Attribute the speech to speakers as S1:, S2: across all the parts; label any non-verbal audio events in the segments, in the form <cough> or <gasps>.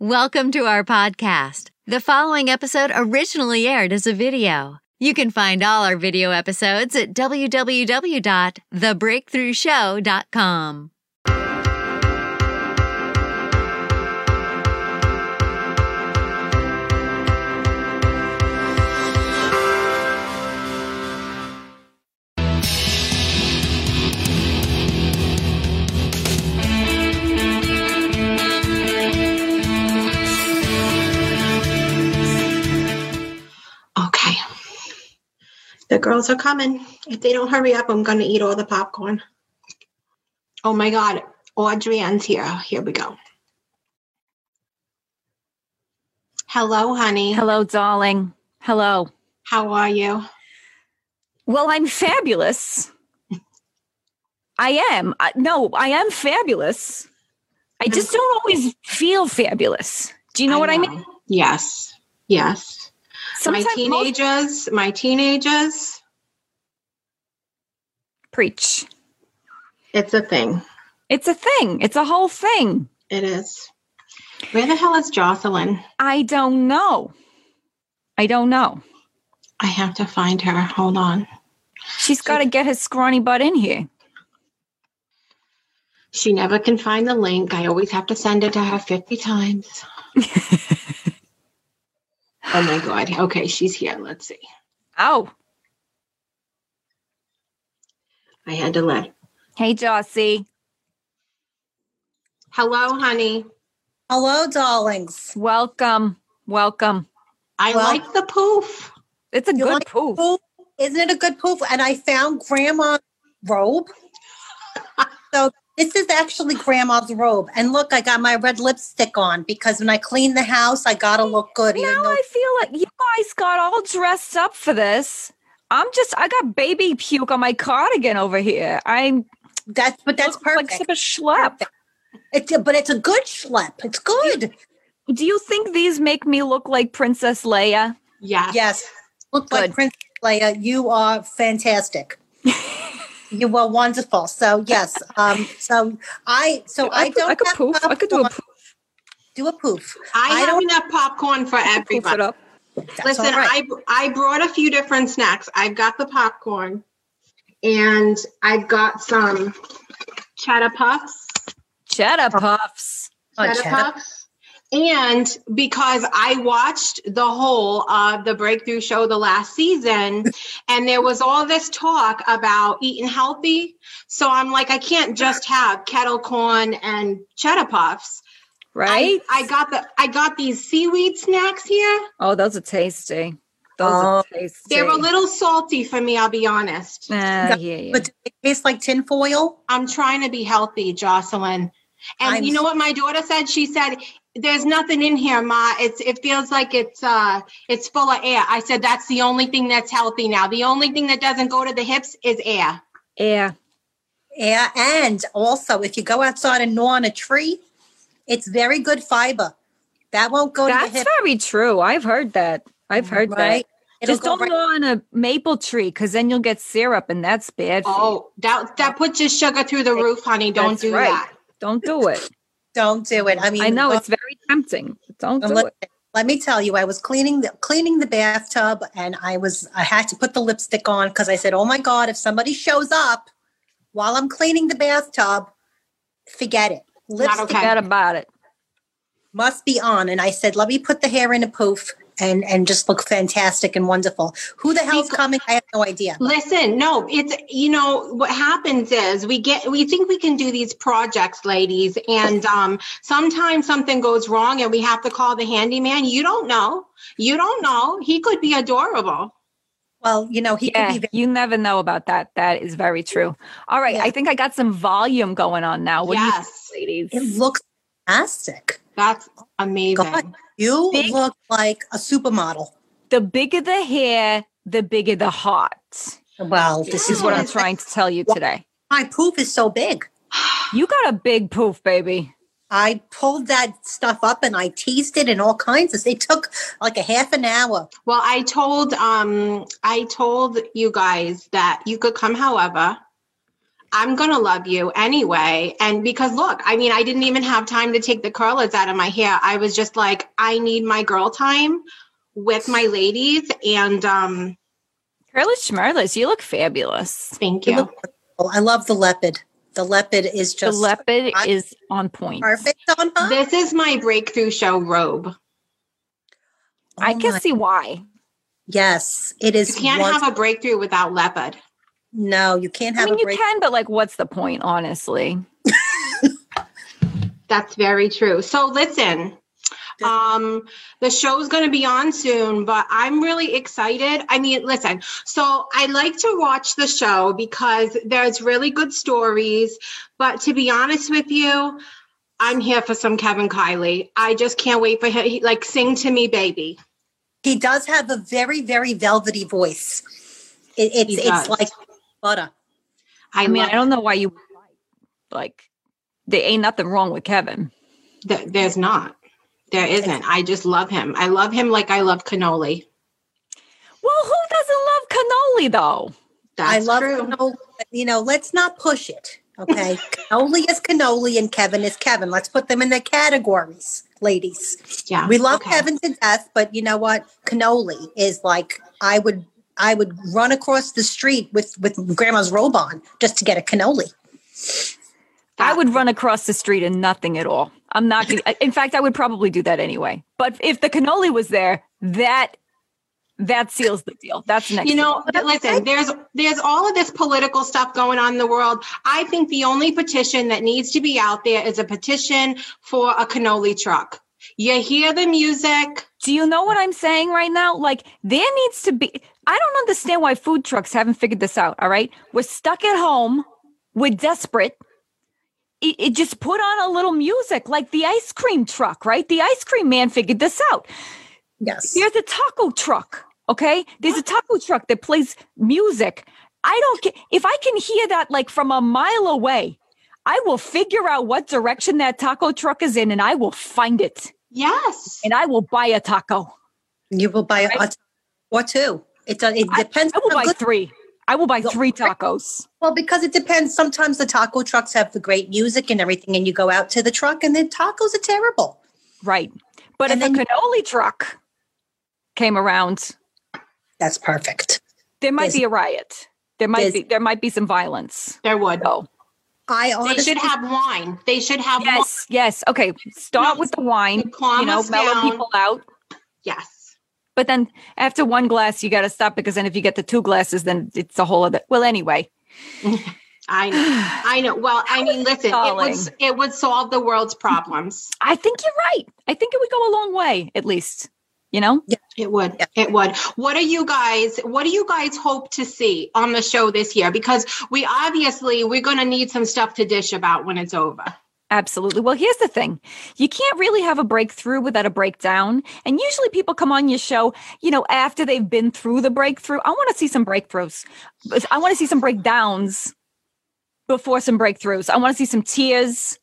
S1: Welcome to our podcast. The following episode originally aired as a video. You can find all our video episodes at www.thebreakthroughshow.com.
S2: The girls are coming. If they don't hurry up, I'm going to eat all the popcorn. Oh my God. Audrey Ann's here. Here we go. Hello, honey.
S3: Hello, darling. Hello.
S2: How are you?
S3: Well, I'm fabulous. I am. I, no, I am fabulous. I just don't always feel fabulous. Do you know what I mean?
S2: Yes. Yes.
S3: Sometimes
S2: my
S3: most-
S2: teenagers, my teenagers,
S3: preach.
S2: it's a thing.
S3: It's a thing. It's a whole thing.
S2: It is. Where the hell is Jocelyn?
S3: I don't know. I don't know.
S2: I have to find her. Hold on.
S3: She's got to get her scrawny butt in here.
S2: She never can find the link. I always have to send it to her 50 times. <laughs> oh my God. Okay, she's here. Let's see.
S3: Oh,
S2: I had to let.
S3: hey, Jossie.
S2: Hello, honey.
S4: Hello, darlings.
S3: Welcome. Welcome.
S2: I
S4: Well-
S2: like the poof.
S3: It's a
S4: You
S3: good
S4: like
S3: poof.
S4: Poof? Isn't it a good poof? And I found Grandma's robe. <laughs> so this is actually Grandma's robe. And look, I got my red lipstick on because when I clean the house, I gotta look good.
S3: Now
S4: though-
S3: I feel like you guys got all dressed up for this. I'm just, I got baby puke on my cardigan over here. I'm
S4: that's but that's
S3: look like
S4: perfect.
S3: such a schlep.
S4: It's a, but it's a good schlep. It's good.
S3: Do you think these make me look like Princess Leia?
S2: Yeah.
S4: Yes. Look like Princess Leia. You are fantastic. <laughs> you are wonderful. So yes. Um. So I. So I,
S3: could-
S4: don't.
S3: I could
S4: have
S3: poof. I could do a poof.
S4: Do a poof.
S2: I,
S4: I
S2: have
S4: don't-
S2: enough popcorn for
S3: poof it
S2: everybody.
S3: up.
S4: That's
S2: Listen,
S4: all right.
S2: I I brought a few different snacks. I've got the popcorn, and I've got some cheddar puffs.
S3: Cheddar puffs.
S4: Oh,
S2: cheddar,
S4: cheddar.
S2: puffs. And because I watched the whole of the breakthrough show the last season, <laughs> and there was all this talk about eating healthy. So I'm like, I can't just have kettle corn and cheddar puffs.
S3: Right?
S2: I, I got the I got these seaweed snacks here.
S3: oh, those are tasty. Those
S4: Oh,
S3: are tasty.
S2: They're a little salty for me, I'll be honest.
S3: Ah, yeah, yeah.
S4: But do they taste like tinfoil?
S2: I'm trying to be healthy, Jocelyn. And
S4: I'm
S2: you know what my daughter said? She said, "There's nothing in here, Ma. It's it feels like it's uh it's full of air." I said, "That's the only thing that's healthy now. The only thing that doesn't go to the hips is air."
S3: Air.
S4: Air. and also if you go outside and gnaw on a tree, it's very good fiber. That won't go to
S3: That's very true. I've heard that. I've heard
S4: right?
S3: that.
S4: It'll
S3: Just don't
S4: right-
S3: go on a maple tree because then you'll get syrup and that's bad for you.
S2: Oh, that that puts your sugar through the roof, honey. Don't
S3: That's
S2: do
S3: right.
S2: that.
S3: Don't do it.
S4: Don't do it. I mean,
S3: I know it's um, very tempting. Don't do
S4: let,
S3: it.
S4: let me tell you, I was cleaning the cleaning the bathtub, and I was I had to put the lipstick on because I said, "Oh my god, if somebody shows up while I'm cleaning the bathtub, forget it. Lipstick
S2: okay.
S3: Forget about it.
S4: must be on." And I said, "Let me put the hair in a poof." And, and just look fantastic and wonderful. Who the hell's coming? I have no idea.
S2: Listen, no, it's you know what happens is we get we think we can do these projects, ladies, and um sometimes something goes wrong and we have to call the handyman. You don't know. You don't know. He could be adorable.
S4: Well, you know, he
S3: Yeah,
S4: could be.
S3: you never know about that. That is very true. All right,
S4: Yeah.
S3: I think I got some volume going on now. What
S2: yes,
S3: do you think,
S4: It looks fantastic.
S2: that's amazing.
S4: God, you
S3: Big-
S4: look like a supermodel.
S3: The bigger the hair, the bigger the heart.
S4: Well, this
S3: This
S4: is
S3: is what
S4: what
S3: I'm trying to tell you today.
S4: My poof is so big. <sighs>
S3: You got a big poof, baby.
S4: I pulled that stuff up and I teased it and all kinds of. It took like a half an hour.
S2: Well, I told um I told you guys that you could come however. I'm going to love you anyway. And because look, I mean, I didn't even have time to take the curlers out of my hair. I was just like, I need my girl time with my ladies. And um,
S3: Curlis Schmerlis, you look fabulous.
S2: thank
S4: You
S2: you.
S4: I love the leopard. The leopard is just
S3: The
S4: just
S3: leopard
S4: I-
S3: is on point.
S4: perfect on her.
S2: This is my breakthrough show robe.
S3: I
S4: Oh
S3: can
S4: my-
S3: see why.
S4: Yes, it is.
S2: You can't
S4: one-
S2: have a breakthrough without leopard.
S4: No, you can't have.
S3: I mean,
S4: a
S3: you
S4: break.
S3: can, but like, what's the point, honestly? <laughs>
S2: That's very true. So listen, um, the show's going to be on soon, but I'm really excited. I mean, listen, so I like to watch the show because there's really good stories. But to be honest with you, I'm here for some Kevin Kiley. I just can't wait for him. He, like, sing to me, baby.
S4: He does have a very, very velvety voice. It, it's it's like butter.
S2: Uh, I,
S3: I mean, I don't know why you like. There ain't nothing wrong with Kevin.
S2: th- there's not. There isn't. I just love him. I love him like I love cannoli.
S3: Well, who doesn't love cannoli though?
S2: That's
S4: I love
S2: true.
S4: cannoli. You know, let's not push it. Okay, <laughs> cannoli is cannoli and Kevin is Kevin. Let's put them in their categories, ladies.
S2: Yeah,
S4: We love
S2: okay.
S4: Kevin to death, but you know what? Cannoli is like I would I would run across the street with with grandma's robe on just to get a cannoli.
S3: I would run across the street and nothing at all. I'm not. Gonna, in fact, I would probably do that anyway. But if the cannoli was there, that that seals the deal. That's next.
S2: you know
S3: to
S2: listen there's there's all of this political stuff going on in the world i think the only petition that needs to be out there is a petition for a cannoli truck you hear the music
S3: Do you know what I'm saying right now? Like, there needs to be. I don't understand why food trucks haven't figured this out. All right. We're stuck at home. We're desperate. It, it just put on a little music like the ice cream truck, right? The ice cream man figured this out.
S4: Yes.
S3: There's a taco truck. Okay. There's a taco truck that plays music. I don't get if I can hear that like from a mile away, I will figure out what direction that taco truck is in and I will find it
S2: yes
S3: and I will buy a taco.
S4: You will buy a,
S3: Right.
S4: What two. It does. It depends.
S3: I will
S4: on
S3: buy
S4: good-
S3: three. I will buy three tacos.
S4: Well, because it depends. Sometimes the taco trucks have the great music and everything, and you go out to the truck, and the tacos are terrible.
S3: Right. But
S4: And
S3: if a
S4: then-
S3: cannoli truck came around,
S4: That's perfect.
S3: there might
S4: There's-
S3: be a riot. There might be there might be some violence.
S2: there would
S3: So
S4: I
S2: they should have wine they should have wine.
S3: yes, yes. Okay. Start
S2: No,
S3: with the wine.
S2: calm
S3: You know, mellow
S2: down.
S3: people out.
S2: yes
S3: But then after one glass, you got to stop because then if you get the two glasses, then it's a whole other. Well, anyway, <laughs>
S2: i know i know well i mean <sighs> listen it would it would solve the world's problems
S3: I think you're right. I think it would go a long way, at least. You know,
S2: It would.
S4: Yeah.
S2: It would. What are you guys what do you guys hope to see on the show this year? Because we obviously we're gonna need some stuff to dish about when it's over.
S3: Absolutely. Well, here's the thing. You can't really have a breakthrough without a breakdown. And usually people come on your show, you know, after they've been through the breakthrough. I want to see some breakthroughs. I want to see some breakdowns before some breakthroughs. I want to see some tears.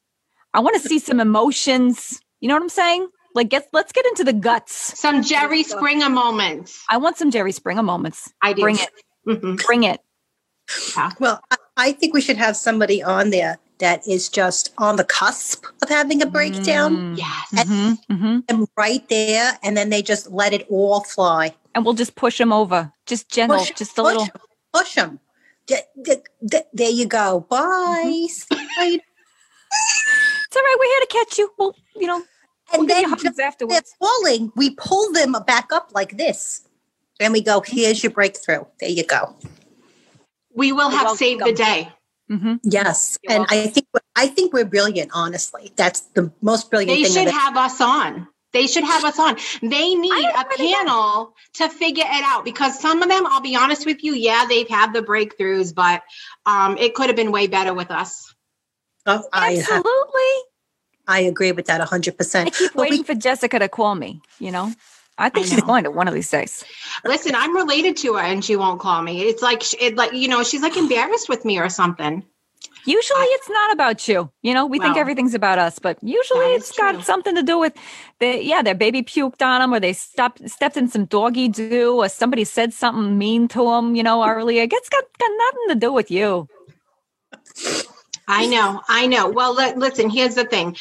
S3: I want to see some emotions. You know what I'm saying? Like get let's get into the guts.
S2: Some Jerry Springer moments.
S3: I want some Jerry Springer moments.
S2: I do.
S3: Bring it.
S2: Mhm.
S3: Bring it.
S4: Well, I, I think we should have somebody on there that is just on the cusp of having a breakdown,
S3: Mm.
S2: Yes.
S3: Mhm, mhm.
S4: and right there, and then they just let it all fly.
S3: And we'll just push them over. Just gentle.
S4: Push-
S3: just a
S4: push
S3: little.
S4: 'em, push them. there you go. Bye. Slide. <laughs>
S3: It's all right. We're here to catch you. Well, you know, we'll
S4: and
S3: you
S4: then
S3: hugs
S4: they're
S3: afterwards.
S4: falling. We pull them back up like this, and we go. Here's your breakthrough. There you go.
S2: We will
S3: You're
S2: have saved the
S3: welcome.
S2: day.
S3: Hmm
S4: Yes,
S3: You're
S4: and I think I think we're brilliant. Honestly, that's the most brilliant thing.
S2: They
S4: thing.
S2: should have us on. They should have us on. They need a
S3: know where
S2: panel to figure it out because some of them, I'll be honest with you, yeah, they've had the breakthroughs, but um, it could have been way better with us.
S4: Oh, I have,
S3: Absolutely.
S4: I agree with that 100%.
S3: I keep
S4: But we-
S3: waiting for Jessica to call me, you know? I think
S2: I
S3: she's going to one of these days.
S2: Listen, I'm related to her and she won't call me. It's like, it like, you know, she's like embarrassed with me or something.
S3: Usually it's not about you. You know, we think everything's about us, but usually it's got
S2: true.
S3: something to do with the yeah, their baby puked on them or they stopped stepped in some doggy do or somebody said something mean to them, you know, earlier. It's got got nothing to do with you. <laughs>
S2: I know, I know. Well, li- listen, here's the thing.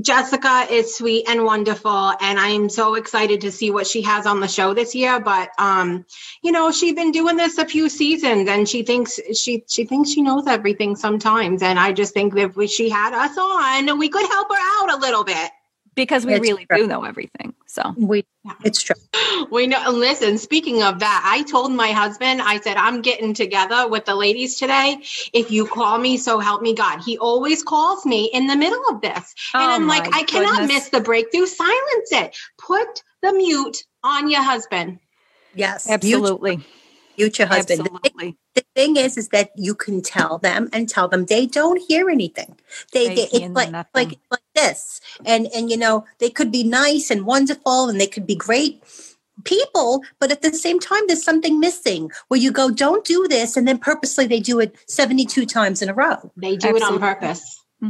S2: Jessica is sweet and wonderful, and I'm so excited to see what she has on the show this year. But um, you know, she's been doing this a few seasons, and she thinks she she thinks she knows everything sometimes. And I just think that if she had us on, we could help her out a little bit.
S3: Because we
S4: It's
S3: really
S4: true.
S3: do know everything. So
S4: We, it's true. <gasps>
S2: We know. Listen, speaking of that, I told my husband, I said, I'm getting together with the ladies today. If you call me, so help me God. He always calls me in the middle of this. And
S3: Oh
S2: I'm like,
S3: my
S2: I cannot miss the breakthrough. Silence it. Put the mute on your husband.
S4: Yes.
S3: absolutely, Mute
S4: Future husband. The thing-
S3: absolutely.
S4: the thing is is that you can tell them and tell them they don't hear anything they,
S3: They
S4: they
S3: hear
S4: it's like
S3: nothing.
S4: like like this and and you know they could be nice and wonderful and they could be great people but at the same time there's something missing where you go don't do this and then purposely they do it 72 times in a row
S2: They do it on purpose.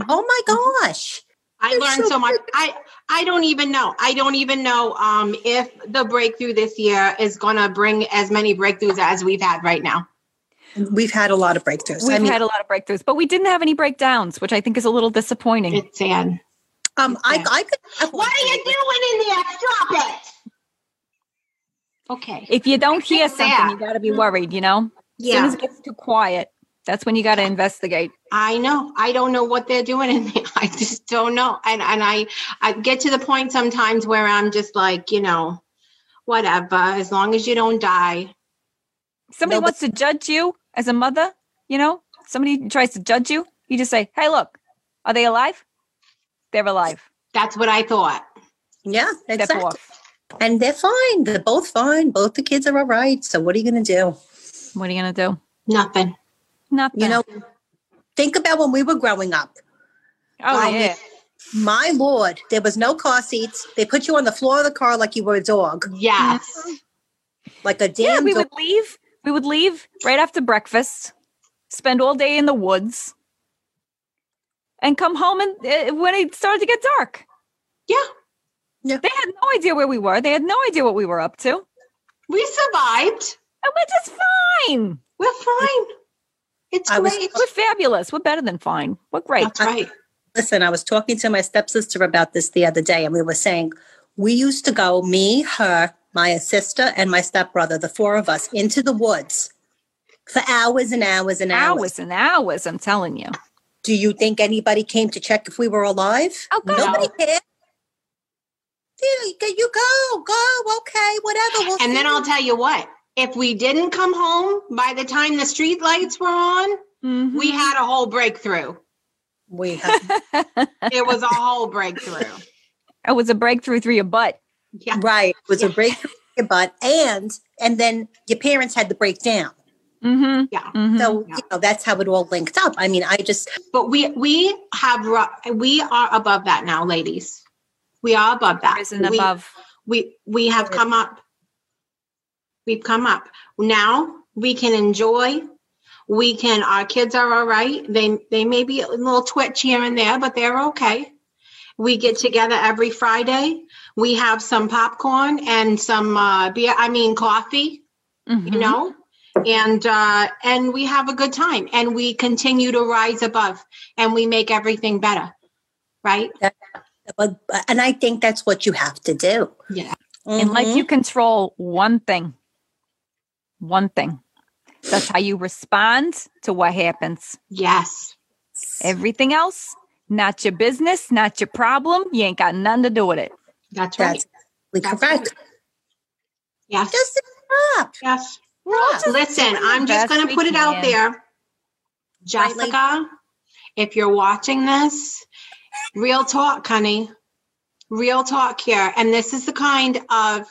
S4: oh my gosh
S2: I
S4: They're
S2: learned
S4: so
S2: so much. I I don't even know. I don't even know um, if the breakthrough this year is going to bring as many breakthroughs as we've had right now.
S4: we've had a lot of breakthroughs
S3: We've
S4: i mean
S3: had a lot of breakthroughs, but we didn't have any breakdowns, which I think is a little disappointing.
S2: It's sad.
S4: Um i i could
S2: What are you doing in there? Stop it. Okay.
S3: if you don't hear something,
S2: that.
S3: you got to be worried. You know, as soon as it gets too quiet, that's when you got to investigate.
S2: I know. I don't know what they're doing in there. <laughs> I just don't know. And and I I get to the point sometimes where I'm just like, you know, whatever. As long as you don't die.
S3: Somebody
S4: No, but-
S3: wants to judge you as a mother. You know, somebody tries to judge you. You just say, "Hey, look, are they alive? They're alive.
S2: That's what I thought.
S4: yeah
S3: Step
S4: exactly.
S3: off."
S4: and they're fine they're both fine both the kids are all right so what are you going to do
S3: What are you gonna do?
S2: Nothing.
S3: Nothing.
S4: you know think about when we were growing up
S3: Oh
S2: um,
S3: yeah.
S4: My lord, there was no car seats. They put you on the floor of the car like you were a dog,
S2: Yes.
S4: like a damn Yeah,
S3: we
S4: dog.
S3: would leave. We would leave right after breakfast, spend all day in the woods, and come home and uh, when it started to get dark.
S2: Yeah. yeah.
S3: They had no idea where we were. They had no idea what we were up to.
S2: We survived.
S3: And we're just fine.
S2: We're fine. It's
S4: I was-
S2: great.
S3: We're fabulous. We're better than fine. We're great.
S2: That's right.
S4: Listen, I was talking to my stepsister about this the other day, and we were saying we used to go, me, her, my sister, and my stepbrother, the four of us, into the woods for hours and hours and hours.
S3: Hours and hours, I'm telling you.
S4: Do you think anybody came to check if we were alive?
S3: Oh, God,
S4: Nobody
S3: no.
S4: cared. You you go, go, okay, whatever. We'll
S2: And then
S4: see.
S2: I'll tell you what, if we didn't come home by the time the street lights were on,
S3: Mhm.
S2: we had a whole breakthrough.
S4: we have <laughs> <laughs>
S2: It was a whole breakthrough.
S3: it was a breakthrough through your butt.
S2: Yeah.
S4: right. It was a
S2: Yeah.
S4: breakthrough, in your butt, and and then your parents had to break down.
S3: Mm-hmm.
S2: Yeah.
S3: Mhm.
S4: So
S2: Yeah.
S4: you know that's how it all linked up. I mean, I just
S2: But we we have we are above that now, ladies. We are above that.
S3: risen
S2: we,
S3: above.
S2: we we have come up. We've come up. Now we can enjoy. We can. Our kids are all right. They they may be a little twitch here and there, but they're okay. We get together every Friday. We have some popcorn and some uh, beer. I mean coffee.
S3: Mhm.
S2: You know. And uh, and we have a good time, and we continue to rise above, and we make everything better, right?
S4: but and I think that's what you have to do.
S2: Yeah.
S3: In life, you control one thing. One thing. That's how you respond to what happens.
S2: Yes.
S3: Everything else, not your business, not your problem. You ain't got nothing to do with it.
S2: That's right.
S4: that's
S2: That's
S4: correct.
S2: Yes.
S4: Just stop.
S2: Yes.
S4: Stop.
S2: Listen, I'm just going to put it out there. Jessica, if you're watching this, real talk, honey. Real talk here. And this is the kind of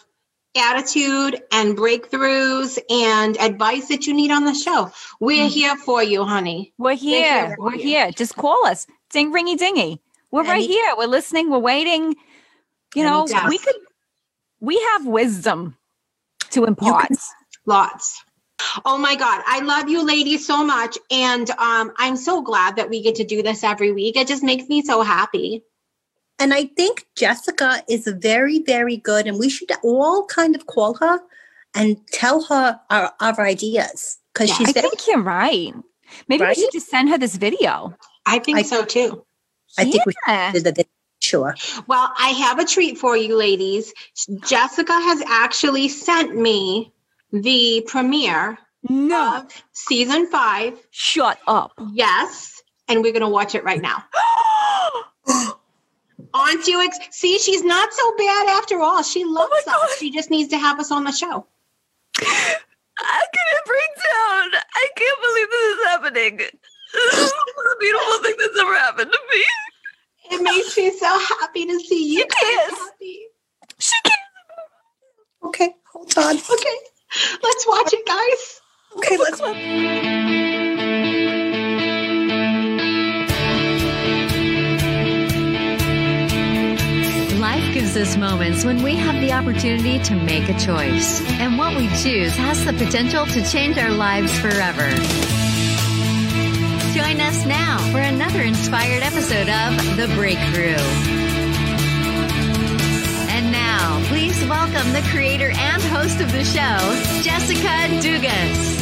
S2: attitude and breakthroughs and advice that you need on the show. We're
S3: Mm.
S2: here for you, honey.
S3: We're here.
S2: here.
S3: We're here. Just call us. Ding ringy dingy. We're right
S4: Any-
S3: here. We're listening. We're waiting. You know,
S2: Anytime.
S3: we could we have wisdom to impart.
S2: Lots. Oh my God. I love you ladies so much. And um, I'm so glad that we get to do this every week. It just makes me so happy.
S4: And I think Jessica is very, very good, and we should all kind of call her and tell her our, our ideas because
S2: Yeah,
S4: she's
S3: I
S4: very
S3: think you're right. Maybe
S4: Right?
S3: we should just send her this video.
S5: I think
S4: I-
S5: so too.
S4: I think we
S3: Yeah.
S4: did the video. Sure.
S5: Well, I have a treat for you, ladies. Jessica has actually sent me the premiere
S3: No.
S5: of season five.
S3: Shut up.
S5: Yes. And we're going to watch it right now. Aren't you? Ex- See, she's not so bad after all. She oh loves
S3: Oh
S5: us. She just needs to have us on the show.
S3: I'm gonna break down. I can't believe this is happening. <laughs> This is the most beautiful thing that's ever happened to me.
S5: It makes me so happy to see you.
S3: She is.
S5: happy.
S3: She can't.
S4: Okay, hold on.
S5: Okay, <laughs> let's watch it, guys.
S4: Okay, let's. Watch.
S1: Life gives us moments when we have the opportunity to make a choice. And what we choose has the potential to change our lives forever. Join us now for another inspired episode of The Breakthrough. Please welcome the creator and host of the show, Jessica Dugas.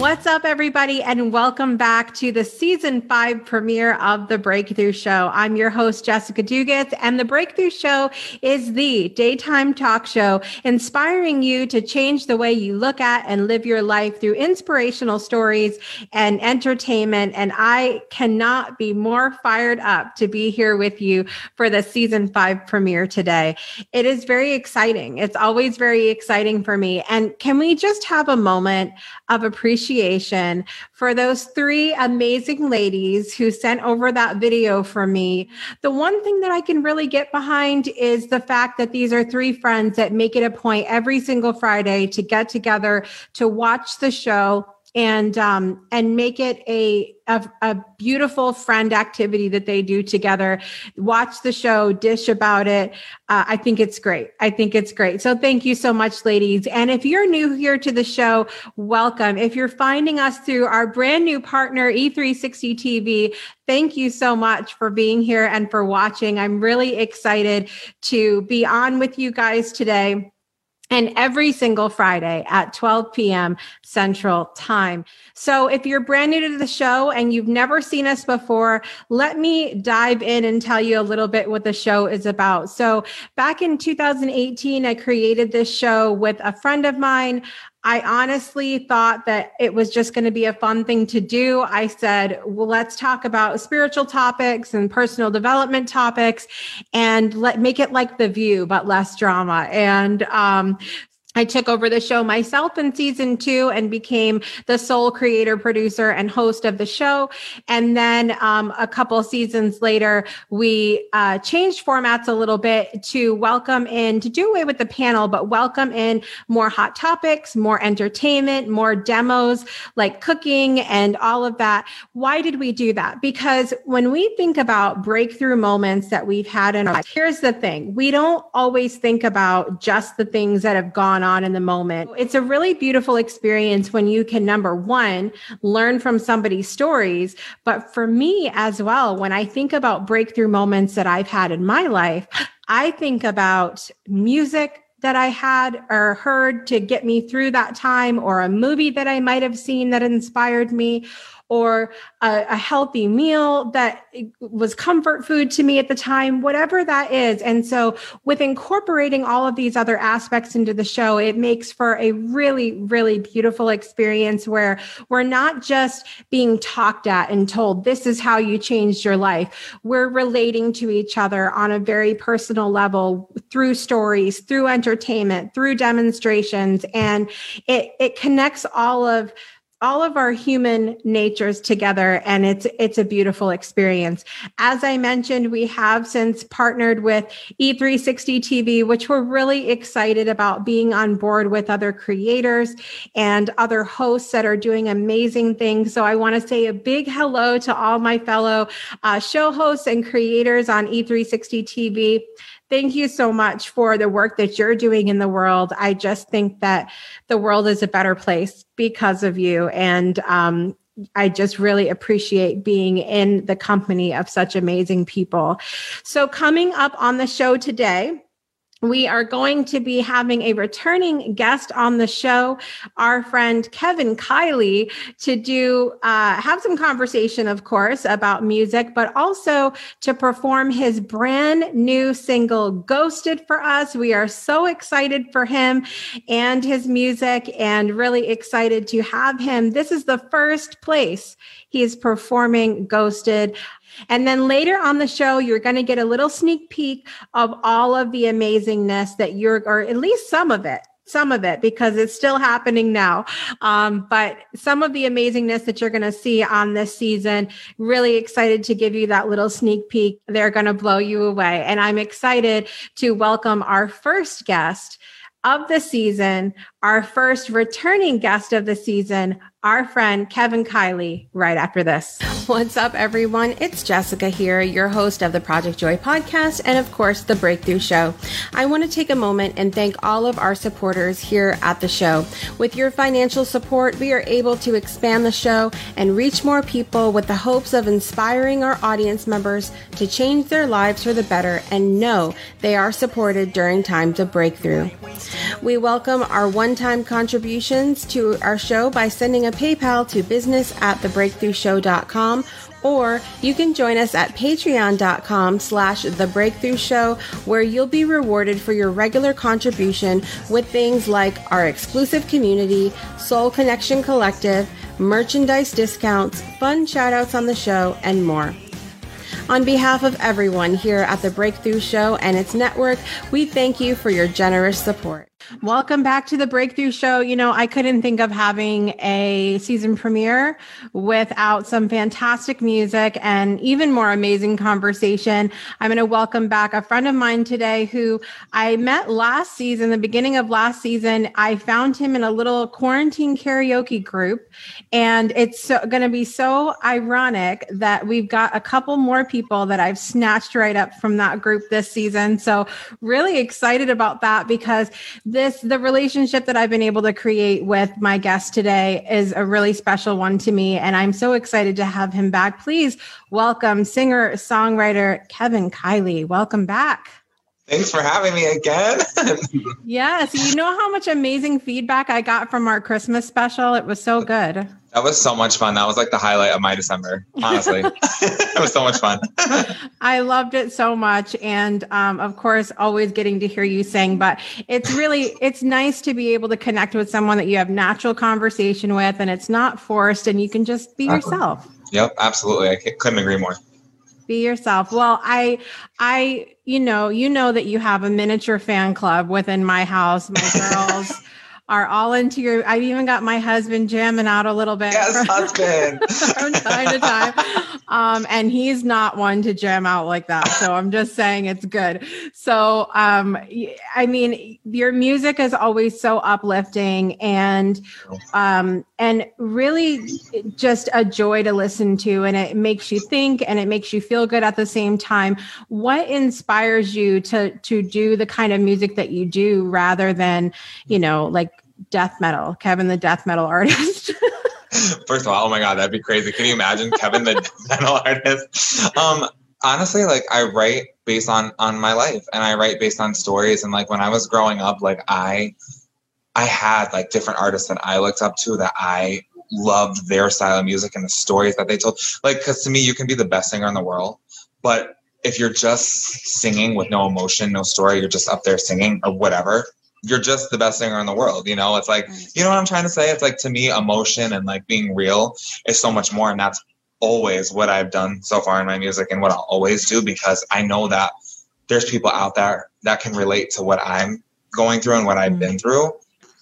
S2: What's up, everybody, and welcome back to the season five premiere of The Breakthrough Show. I'm your host, Jessica Dugas, and The Breakthrough Show is the daytime talk show inspiring you to change the way you look at and live your life through inspirational stories and entertainment. And I cannot be more fired up to be here with you for the season five premiere today. It is very exciting. It's always very exciting for me. And can we just have a moment of appreciation for those three amazing ladies who sent over that video for me. The one thing that I can really get behind is the fact that these are three friends that make it a point every single Friday to get together to watch the show and um, and make it a, a a beautiful friend activity that they do together. Watch the show, dish about it. Uh, I think it's great. I think it's great. So thank you so much, ladies. And if you're new here to the show, welcome. If you're finding us through our brand new partner, E360 TV, thank you so much for being here and for watching. I'm really excited to be on with you guys today and every single Friday at 12 p.m. Central Time. So if you're brand new to the show and you've never seen us before, let me dive in and tell you a little bit what the show is about. So back in 2018, I created this show with a friend of mine. I honestly thought that it was just going to be a fun thing to do. I said, well, let's talk about spiritual topics and personal development topics and let make it like the view, but less drama. And um, I took over the show myself in season two and became the sole creator, producer, and host of the show. And then um, a couple seasons later, we uh, changed formats a little bit to welcome in, to do away with the panel, but welcome in more hot topics, more entertainment, more demos like cooking and all of that. Why did we do that? Because when we think about breakthrough moments that we've had in our life, here's the thing we don't always think about just the things that have gone on in the moment. It's a really beautiful experience when you can, number one, learn from somebody's stories. But for me as well, when I think about breakthrough moments that I've had in my life, I think about music that I had or heard to get me through that time, or a movie that I might have seen that inspired me, or a, a, healthy meal that was comfort food to me at the time, whatever that is. And so, with incorporating all of these other aspects into the show, it makes for a really, really beautiful experience where we're not just being talked at and told, this is how you changed your life. We're relating to each other on a very personal level through stories, through entertainment, through demonstrations. And it, it connects all of all of our human natures together and it's it's a beautiful experience. As i mentioned we have since partnered with e360 tv which we're really excited about being on board with other creators and other hosts that are doing amazing things. So i want to say a big hello to all my fellow uh, show hosts and creators on e360 tv thank you so much for the work that you're doing in the world. I just think that the world is a better place because of you. And um, I just really appreciate being in the company of such amazing people. So, coming up on the show today, we are going to be having a returning guest on the show, our friend Kevin Kiley, to do uh, have some conversation, of course, about music, but also to perform his brand new single "Ghosted" for us. We are so excited for him and his music, and really excited to have him. This is the first place he is performing "Ghosted." And then later on the show, you're going to get a little sneak peek of all of the amazingness that you're, or at least some of it, some of it because it's still happening now. Um, but some of the amazingness that you're going to see on this season, really excited to give you that little sneak peek. They're going to blow you away. And I'm excited to welcome our first guest of the season, our first returning guest of the season, our friend Kevin Kiley right after this. <laughs> What's up, everyone? It's Jessica here, your host of the Project Joy podcast and, of course, the Breakthrough Show. I want to take a moment and thank all of our supporters here at the show. With your financial support, we are able to expand the show and reach more people with the hopes of inspiring our audience members to change their lives for the better and know they are supported during times of breakthrough. We welcome our one time contributions to our show by sending a PayPal to business at thebreakthroughshow.com or you can join us at patreon.com slash the breakthrough show where you'll be rewarded for your regular contribution with things like our exclusive community soul connection collective merchandise discounts fun shoutouts on the show and more. On behalf of everyone here at the breakthrough show and its network we thank you for your generous support Welcome back to the Breakthrough Show. You know, I couldn't think of having a season premiere without some fantastic music and even more amazing conversation. I'm going to welcome back a friend of mine today who I met last season, the beginning of last season. I found him in a little quarantine karaoke group. And it's so, going to be so ironic that we've got a couple more people that I've snatched right up from that group this season. So, really excited about that because this the relationship that I've been able to create with my guest today is a really special one to me and I'm so excited to have him back. Please welcome singer songwriter Kevin Kiley. Welcome back.
S6: Thanks for having me again. <laughs>
S2: yes, you know how much amazing feedback I got from our Christmas special? It was so good.
S6: That was so much fun. That was like the highlight of my December, honestly. <laughs> it was so much fun.
S2: I loved it so much. And um, of course, always getting to hear you sing. But it's really, it's nice to be able to connect with someone that you have natural conversation with and it's not forced and you can just be yourself.
S6: Yep, absolutely. I couldn't agree more
S2: be yourself well i i you know you know that you have a miniature fan club within my house my <laughs> girls are all into your. I've even got my husband jamming out a little bit.
S6: Yes, from, <laughs> husband.
S2: from time to time, um, and he's not one to jam out like that. So I'm just saying it's good. So um, I mean, your music is always so uplifting and um, and really just a joy to listen to, and it makes you think and it makes you feel good at the same time. What inspires you to to do the kind of music that you do rather than you know like death metal, Kevin the death metal <laughs> artist.
S6: First of all, oh my god, that'd be crazy. Can you imagine Kevin the death metal artist? Um, honestly, like I write based on on my life, and I write based on stories. And like when I was growing up, like I I had like different artists that I looked up to that I loved their style of music and the stories that they told. Like, because to me, you can be the best singer in the world, but if you're just singing with no emotion, no story, you're just up there singing or whatever, you're just the best singer in the world. You know, it's like, you know what I'm trying to say? It's like to me, emotion and like being real is so much more. And that's always what I've done so far in my music and what I'll always do because I know that there's people out there that can relate to what I'm going through and what I've been mm-hmm. through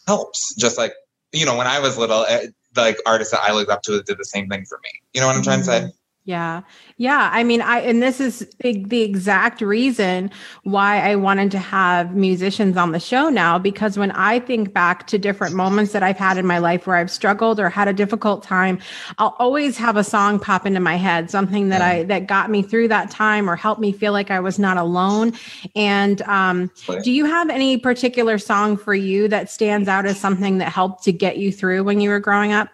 S6: helps. Just like, you know, when I was little, eh, like artists that I looked up to did the same thing for me. You know what I'm trying to say?
S2: Yeah. Yeah. I mean, I, and this is the exact reason why I wanted to have musicians on the show now, because when I think back to different moments that I've had in my life where I've struggled or had a difficult time, I'll always have a song pop into my head, something that I, that got me through that time or helped me feel like I was not alone. And, um, do you have any particular song for you that stands out as something that helped to get you through when you were growing up?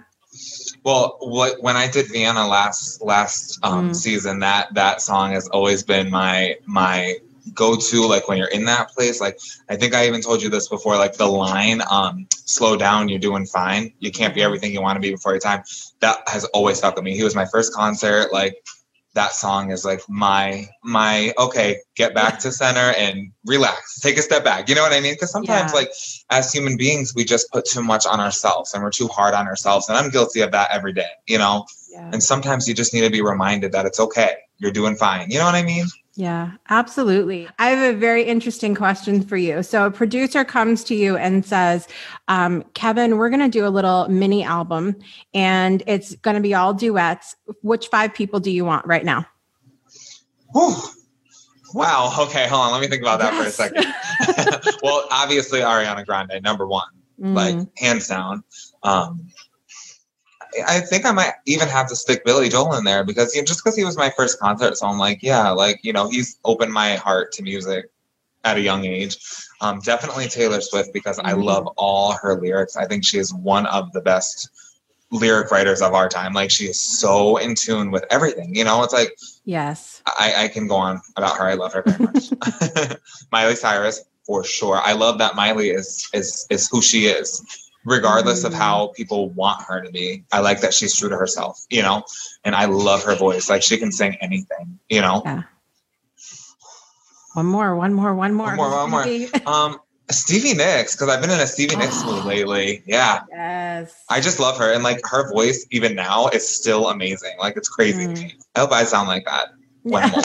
S6: Well, what, when I did Vienna last last um, mm. season, that that song has always been my my go to like when you're in that place. Like I think I even told you this before. Like the line, um, "Slow down, you're doing fine. You can't be everything you want to be before your time." That has always stuck with me. He was my first concert. Like that song is like my my okay get back to center and relax take a step back. You know what i mean? Because sometimes
S2: Yeah.
S6: like as human beings we just put too much on ourselves and we're too hard on ourselves and i'm guilty of that every day you know?
S2: Yeah.
S6: and sometimes you just need to be reminded that it's okay. You're doing fine. You know what i mean
S2: Yeah, absolutely. I have a very interesting question for you. So, a producer comes to you and says, um, Kevin, we're going to do a little mini album and it's going to be all duets. Which five people do you want right now?
S6: Whew. wow okay hold on let me think about that for a second <laughs> well obviously ariana grande number one like
S2: Mm,
S6: hands down. Um, I think I might even have to stick Billy Joel in there because you know, just because he was my first concert, so I'm like, yeah, like you know, he's opened my heart to music at a young age. Um, definitely Taylor Swift because I
S2: Mhm.
S6: love all her lyrics. I think she is one of the best lyric writers of our time. Like she is so in tune with everything. You know, it's like
S2: yes.
S6: I, I can go on about her. I love her very much. <laughs> Miley Cyrus, for sure. I love that Miley is is is who she is, regardless of how people want her to be. I like that she's true to herself, you know. And I love her voice. Like she can sing anything, you know.
S2: One more, one more, one more.
S6: One more, one more. <laughs> Um, Stevie Nicks, because I've been in a Stevie Nicks mood <gasps> lately. Yeah,
S2: yes.
S6: I just love her, and like her voice, even now, is still amazing. Like it's crazy
S2: Mm.
S6: I hope I sound like that when I'm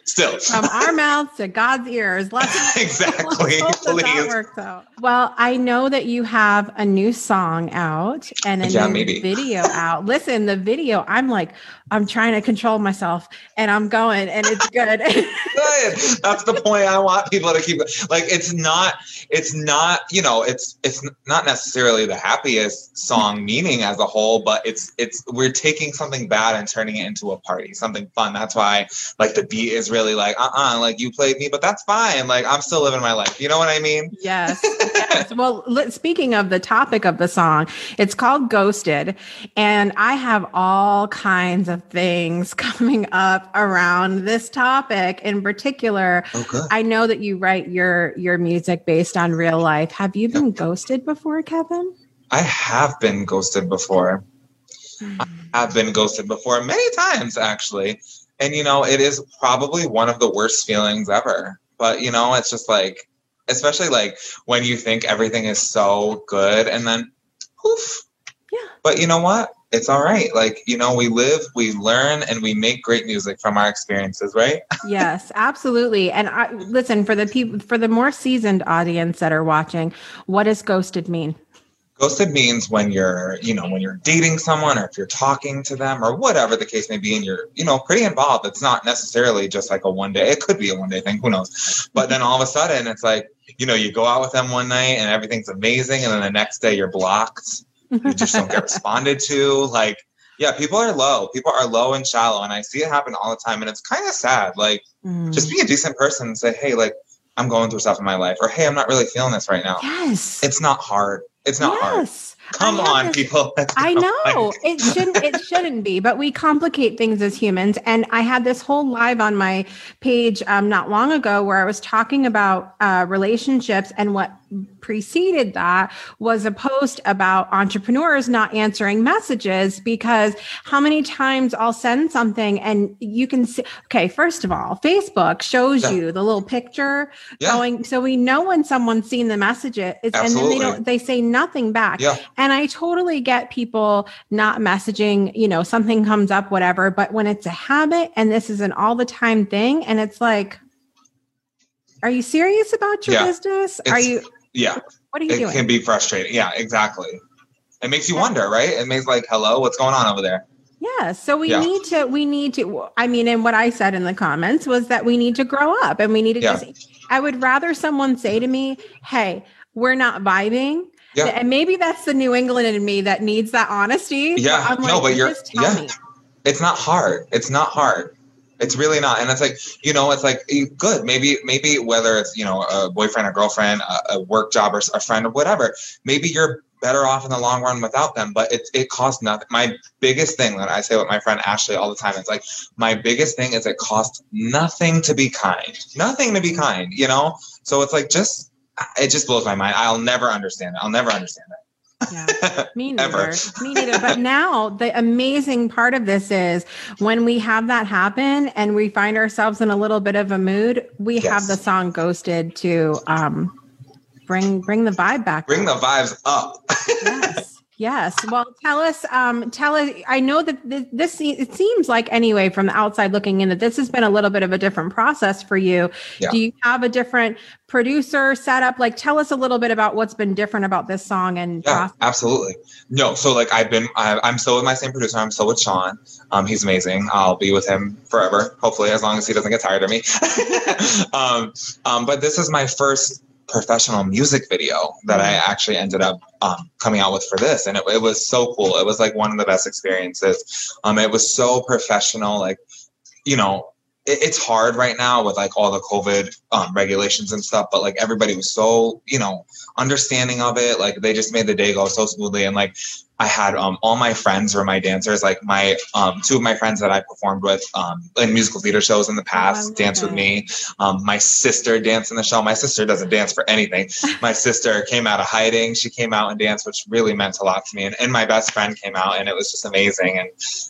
S6: <laughs> still.
S2: From our mouths to God's ears. Let's <laughs>
S6: exactly.
S2: Let's hope that that works out. Well, I know that you have a new song out and a
S6: Yeah,
S2: new
S6: maybe.
S2: video out. Listen, the video, I'm like, I'm trying to control myself and I'm going and it's good. <laughs>
S6: good. That's the point. I want people to keep like it's not it's not, you know, it's it's not necessarily the happiest song meaning as a whole, but it's it's we're taking something bad and turning it into a party, something fun. That's why like the beat is really like uh-uh, like you played me, but that's fine. Like I'm still living my life. You know what I mean?
S2: yes. <laughs> Well, speaking of the topic of the song, it's called Ghosted. And I have all kinds of things <laughs> coming up around this topic in particular.
S6: Good.
S2: I know that you write your your music based on real life. Have you been ghosted before, Kevin?
S6: I have been ghosted before. I've hmm. been ghosted before many times actually. And you know, it is probably one of the worst feelings ever. But you know, it's just like especially like when you think everything is so good and then poof.
S2: Yeah.
S6: But you know what? It's all right. Like, you know, we live, we learn, and we make great music from our experiences, right? <laughs>
S2: yes, absolutely. And I, listen for the people for the more seasoned audience that are watching, what does ghosted mean?
S6: Ghosted means when you're, you know, when you're dating someone or if you're talking to them or whatever the case may be, and you're, you know, pretty involved. It's not necessarily just like a one day, it could be a one day thing, who knows? But then all of a sudden it's like, you know, you go out with them one night and everything's amazing, and then the next day you're blocked. You just don't get responded to. Like, yeah, people are low. People are low and shallow. And I see it happen all the time. And it's kind of sad. Like,
S2: Mm.
S6: just be a decent person and say, hey, like, I'm going through stuff in my life, or hey, I'm not really feeling this right now.
S2: yes.
S6: It's not hard. It's not hard.
S2: yes.
S6: Come on,
S2: this-
S6: people. <laughs>
S2: I know it shouldn't. It shouldn't be, but we complicate things as humans. And I had this whole live on my page um, not long ago where I was talking about uh, relationships, and what preceded that was a post about entrepreneurs not answering messages because how many times I'll send something and you can see. Okay, first of all, Facebook shows
S6: Yeah.
S2: you the little picture
S6: Yeah.
S2: going, so we know when someone's seen the messages, and then they don't. They say nothing back.
S6: Yeah.
S2: And I totally get people not messaging, you know, something comes up, whatever. But when it's a habit and this is an all the time thing, and it's like, are you serious about your
S6: Yeah.
S2: business? Are you,
S6: yeah,
S2: what are you
S6: it
S2: doing?
S6: It can be frustrating. Yeah, exactly. It makes you wonder, right? It makes like, hello, what's going on over there?
S2: Yeah. So we
S6: Yeah.
S2: need to, we need to, I mean, and what I said in the comments was that we need to grow up and we need to
S6: Yeah.
S2: just, I would rather someone say to me, Hey, we're not vibing.
S6: Yeah.
S2: And maybe that's the New England in me that needs that honesty.
S6: Yeah.
S2: I'm
S6: No, but you're- yeah.
S2: me.
S6: It's not hard. It's not hard. It's really not. And it's like, you know, it's like eh, good. Maybe, maybe whether it's, you know, a boyfriend or girlfriend, a, a work job or a friend or whatever, maybe you're better off in the long run without them. But it it costs nothing. My biggest thing that I say with my friend Ashley all the time, it's like my biggest thing is it costs nothing to be kind. Nothing to be kind, you know? So it's like just it just blows my mind. I'll never understand it. I'll never understand it.
S2: Yeah, <laughs> me neither. me neither. But now the amazing part of this is when we have that happen and we find ourselves in a little bit of a mood, we have the song "Ghosted" to um, bring bring the vibe back.
S6: Bring the vibes up.
S2: yes. Yes. Well, tell us. Um, tell us. I know that this, this. It seems like anyway, from the outside looking in, that this has been a little bit of a different process for you.
S6: Yeah.
S2: Do you have a different producer setup? Like, tell us a little bit about what's been different about this song and
S6: Yeah,
S2: process.
S6: absolutely. No, so like I've been, I, I'm still with my same producer. I'm still with Sean. Um, he's amazing. I'll be with him forever, hopefully, as long as he doesn't get tired of me. <laughs> um, um, but this is my first professional music video that I actually ended up um, coming out with for this, and it, it was so cool. It was like one of the best experiences. Um, it was so professional, like you know. It, it's hard right now with like all the COVID um, regulations and stuff, but like everybody was so, you know, understanding of it. Like they just made the day go so smoothly. And like I had um, all my friends were my dancers. Like my um, two of my friends that I performed with um, in musical theater shows in the past
S2: love
S6: danced with me. Um, my sister danced in the show. My sister doesn't dance for anything. <laughs> My sister came out of hiding. She came out and danced, which really meant a lot to me. And, and my best friend came out, and it was just amazing. And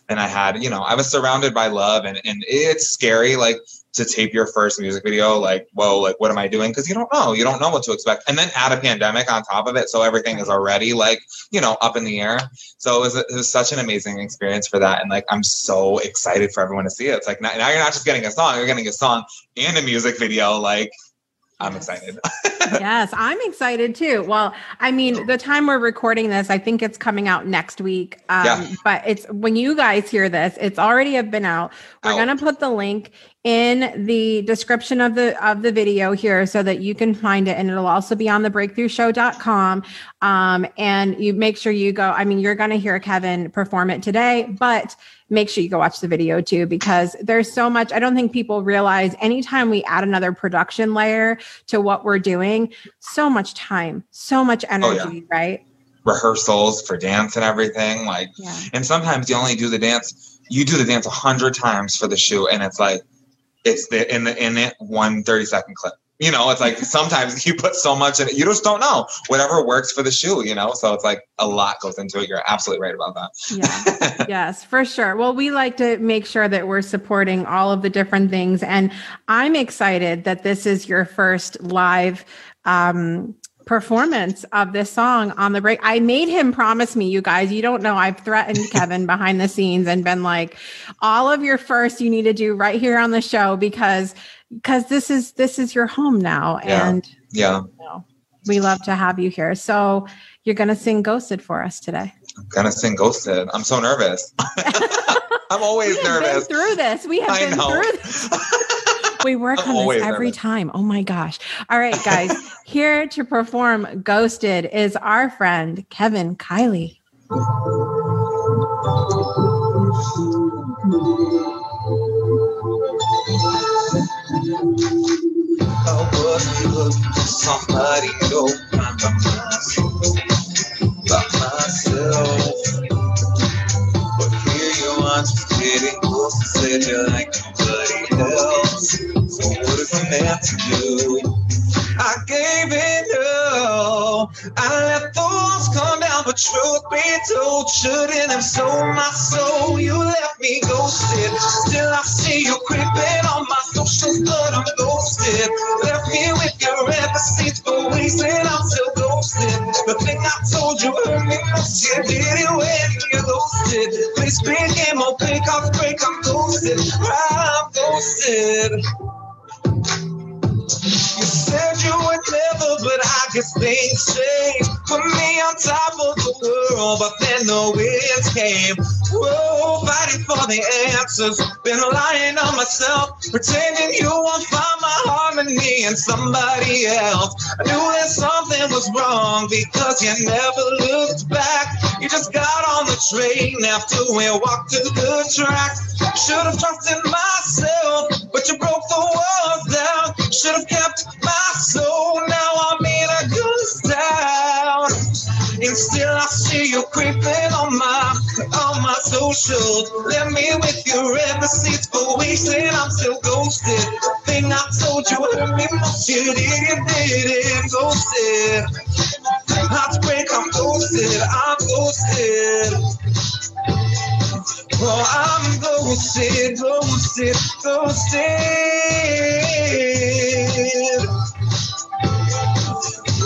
S6: and I had, you know, I was surrounded by love, and and it's scary, like to tape your first music video. Like, whoa, like what am I doing? Because you don't know, you don't know what to expect. And then add a pandemic on top of it, so everything is already like, you know, up in the air. So it was it was such an amazing experience for that, and like I'm so excited for everyone to see it. It's like now, now you're not just getting a song, you're getting a song and a music video. Like, I'm excited.
S2: yes, I'm excited too. Well, I mean, the time we're recording this, I think it's coming out next week. Um,
S6: Yeah.
S2: But it's when you guys hear this, it's already have been out. We're
S6: Out.
S2: gonna put the link in the description of the of the video here so that you can find it, and it'll also be on the breakthroughshow.com. Um, and you make sure you go. I mean, you're gonna hear Kevin perform it today, but make sure you go watch the video too because there's so much i don't think people realize anytime we add another production layer to what we're doing so much time so much
S6: Oh, yeah.
S2: energy right
S6: Rehearsals for dance and everything, like.
S2: yeah
S6: And sometimes you only do the dance, you do the dance a hundred times for the shoot, and it's like it's the in the in it one 30 second clip. You know, it's like sometimes <laughs> you put so much in it, you just don't know. Whatever works for the shoe, you know. So it's like a lot goes into it. You're absolutely right about that.
S2: yeah <laughs> yes for sure well we like to make sure that we're supporting all of the different things and i'm excited that this is your first live um performance of this song on the break i made him promise me you guys you don't know i've threatened <laughs> kevin behind the scenes and been like all of your first you need to do right here on the show because because this is this is your home now
S6: Yeah.
S2: and
S6: yeah,
S2: you know, we love to have you here so you're going to sing ghosted for us today
S6: I'm gonna sing Ghosted. I'm so nervous. <laughs> I'm always
S2: we have
S6: nervous.
S2: been through this. We have
S6: I
S2: been
S6: know.
S2: through this. <laughs> We work
S6: I'm
S2: on this every
S6: nervous.
S2: time. Oh my gosh. All right, guys. <laughs> Here to perform Ghosted is our friend Kevin Kiley.
S6: I was looking for somebody to find by myself, by myself. But here you are, getting close to said else. So what is a man to do? I gave it all. I let walls come down, but truth be told, shouldn't have sold my soul. You left me ghosted. Still, I see you creeping on my socials, but I'm ghosted. Left me with your receipts for wasting. I'm still ghosted. The thing I told you hurt me most. You did it when you ghosted. Please became more big, I'll break. I'm ghosted. I'm ghosted. You said you would never, but I guess things changed. Put me on top of the world, but then the winds came. Whoa, fighting for the answers. Been lying on myself, pretending you won't find my harmony in somebody else. I knew that something was wrong because you never looked back. You just got on the train after we walked to the track. Should have trusted myself, but you broke the walls down. Should have kept my soul. Now I'm in a ghost town. And still I see you creeping on my on my social. Let me with your receipts for wasting. I'm still ghosted. Thing I told you hurt me most. You didn't, didn't ghosted. Heartbreak, I'm ghosted. I'm ghosted. Oh, I'm ghosted, ghosted, ghosted.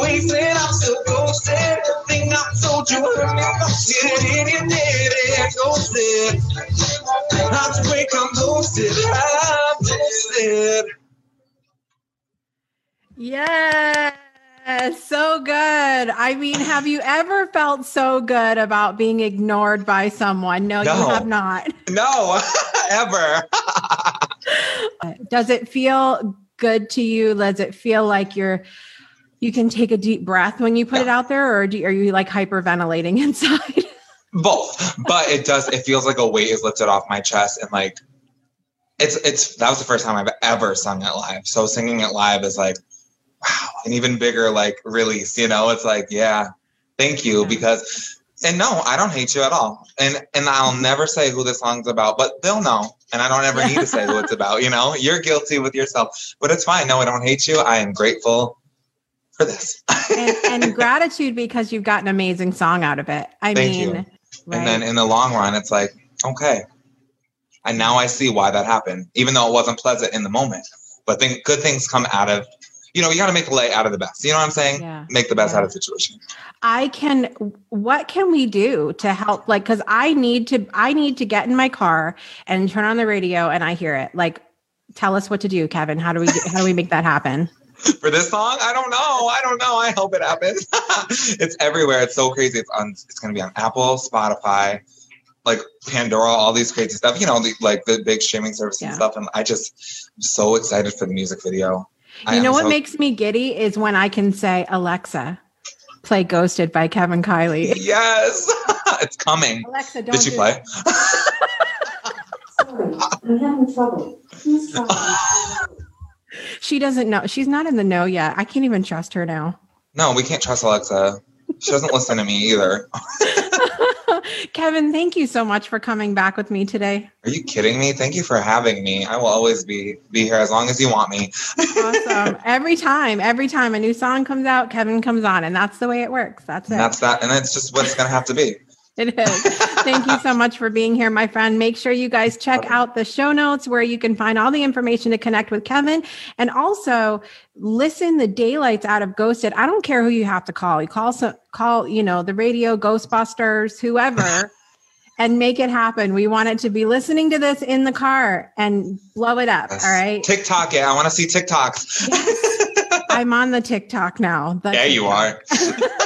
S6: wasting, I'm still ghosted. Thing I told you hurt me, it, it, it, it, ghosted. Break, I'm ghosted, I'm ghosted.
S2: Yeah. So good. I mean, have you ever felt so good about being ignored by someone? No,
S6: No.
S2: you have not.
S6: No, <laughs> ever. <laughs>
S2: Does it feel good to you? Does it feel like you're you can take a deep breath when you put it out there, or do, are you like hyperventilating <laughs> inside?
S6: both. But it does it feels like a weight is lifted off my chest and like it's it's that was the first time i've ever sung it live. So singing it live is like wow an even bigger like release you know? It's like yeah thank you
S2: Yeah.
S6: because and no i don't hate you at all. And and i'll never say who the song's about but they'll know and i don't ever need to say who it's <laughs> about you know? You're guilty with yourself but it's fine. No i don't hate you. I am grateful for this
S2: and, and <laughs> gratitude because you've got an amazing song out of it. I
S6: Thank
S2: mean,
S6: you.
S2: right?
S6: And then in the long run, it's like, okay. And now I see why that happened, even though it wasn't pleasant in the moment. But think good things come out of, you know, you got to make the lay out of the best. You know what I'm saying?
S2: Yeah.
S6: Make the best
S2: Yeah.
S6: out of the situation.
S2: I can what can we do to help like cuz I need to I need to get in my car and turn on the radio and I hear it. Like tell us what to do, Kevin. How do we how do we make that happen?
S6: For this song, I don't know. I don't know. I hope it happens. <laughs> it's everywhere. It's so crazy. It's on. It's going to be on Apple, Spotify, like Pandora, all these crazy stuff. You know, the, like the big streaming services and stuff. And I just I'm so excited for the music video. I
S2: You know what
S6: so-
S2: makes me giddy is when I can say Alexa, play Ghosted by Kevin Kiley. <laughs>
S6: Yes, <laughs> it's coming.
S2: Alexa, don't
S6: Did you
S2: do
S6: play?
S7: Sorry, I'm having trouble. Who's trouble?
S2: She doesn't know. She's not in the know yet. I can't even trust her now.
S6: No, we can't trust Alexa. She doesn't listen to me either. <laughs>
S2: Kevin, thank you so much for coming back with me today.
S6: Are you kidding me? Thank you for having me. I will always be be here as long as you want me.
S2: Awesome. <laughs> every time, every time a new song comes out, Kevin comes on, and that's the way it works. That's it.
S6: And that's that, and that's just what it's gonna have to be.
S2: It is. Thank you so much for being here, my friend. Make sure you guys check out the show notes where you can find all the information to connect with Kevin and also listen the daylights out of Ghosted. I don't care who you have to call. You call some call, you know, the radio, Ghostbusters, whoever, <laughs> and make it happen. We want it to be listening to this in the car and blow it up.
S6: Yes.
S2: All right.
S6: TikTok it. I want to see TikToks. <laughs>
S2: I'm on the TikTok now. The
S6: yeah, you are. <laughs>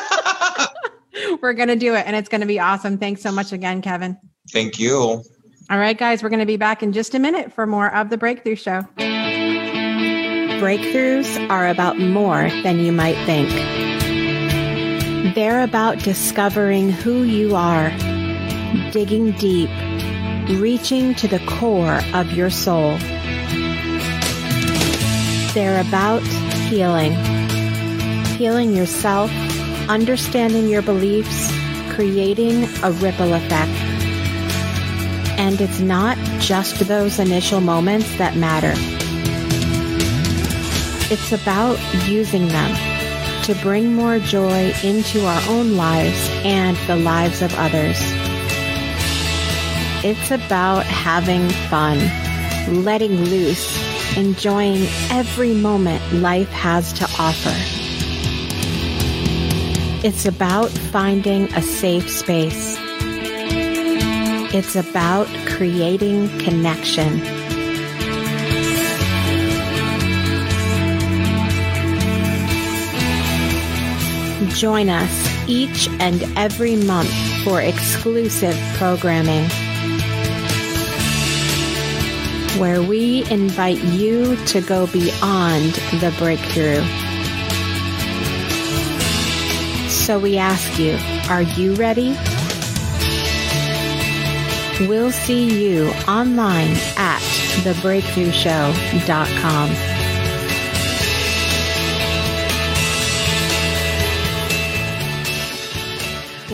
S6: <laughs>
S2: We're gonna do it and it's gonna be awesome. Thanks so much again, Kevin.
S6: Thank you.
S2: All right, guys, we're going to be back in just a minute for more of the Breakthrough Show.
S8: Breakthroughs are about more than you might think. They're about discovering who you are, digging deep, reaching to the core of your soul. They're about healing. Healing yourself, understanding your beliefs, creating a ripple effect. And it's not just those initial moments that matter. It's about using them to bring more joy into our own lives and the lives of others. It's about having fun, letting loose, enjoying every moment life has to offer. It's about finding a safe space. It's about creating connection. Join us each and every month for exclusive programming. Where we invite you to go beyond the breakthrough. So we ask you, are you ready? We'll see you online at thebreakthroughshow.com.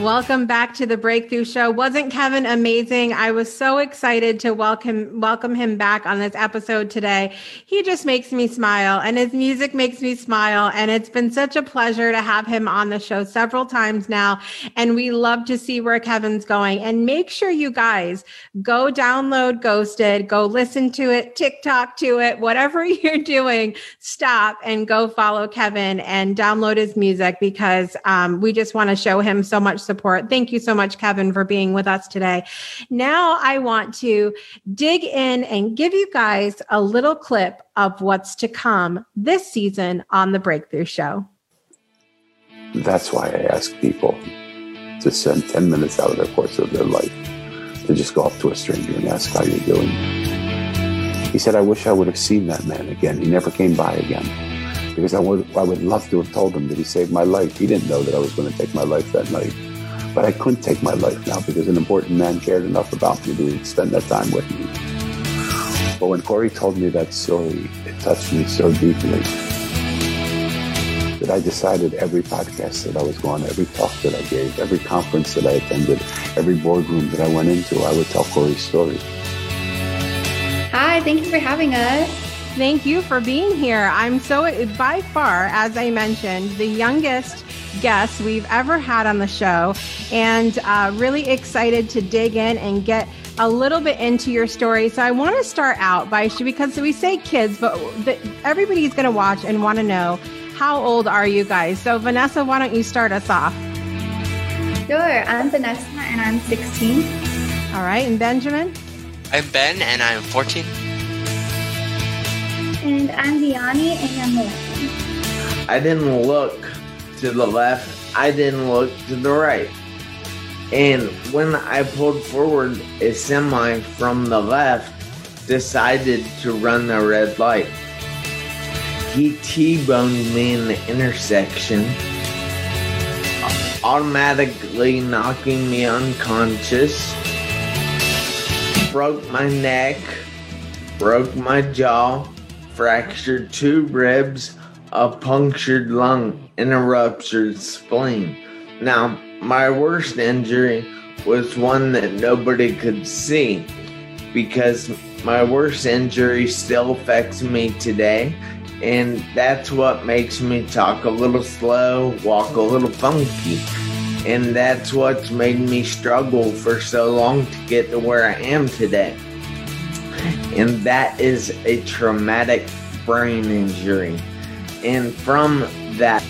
S2: Welcome back to the Breakthrough Show. Wasn't Kevin amazing? I was so excited to welcome welcome him back on this episode today. He just makes me smile and his music makes me smile and it's been such a pleasure to have him on the show several times now and we love to see where Kevin's going. And make sure you guys go download Ghosted, go listen to it, TikTok to it, whatever <laughs> you're doing, stop and go follow Kevin and download his music because um, we just want to show him so much support. Thank you so much, Kevin, for being with us today. Now I want to dig in and give you guys a little clip of what's to come this season on the Breakthrough Show.
S9: That's why I ask people to spend 10 minutes out of the course of their life to just go up to a stranger and ask how you're doing. He said, I wish I would have seen that man again. He never came by again because I would, I would love to have told him that he saved my life. He didn't know that I was going to take my life that night. But I couldn't take my life now because an important man cared enough about me to spend that time with me. But when Corey told me that story, it touched me so deeply that I decided every podcast that I was going, every talk that I gave, every conference that I attended, every boardroom that I went into, I would tell Corey's story.
S10: Hi, thank you for having us.
S2: Thank you for being here. I'm so, by far, as I mentioned, the youngest guest we've ever had on the show, and uh, really excited to dig in and get a little bit into your story. So I want to start out by because we say kids, but the, everybody's going to watch and want to know how old are you guys? So Vanessa, why don't you start us off?
S10: Sure. I'm Vanessa, and I'm 16.
S2: All right, and Benjamin.
S11: I'm Ben, and I'm 14.
S10: And I'm Vianney, and I'm 11.
S12: I didn't look to the left, I didn't look to the right. And when I pulled forward, a semi from the left decided to run the red light. He T-boned me in the intersection, automatically knocking me unconscious, broke my neck, broke my jaw, fractured two ribs, a punctured lung, and a ruptured spleen. Now, my worst injury was one that nobody could see because my worst injury still affects me today. And that's what makes me talk a little slow, walk a little funky. And that's what's made me struggle for so long to get to where I am today. And that is a traumatic brain injury. And from that,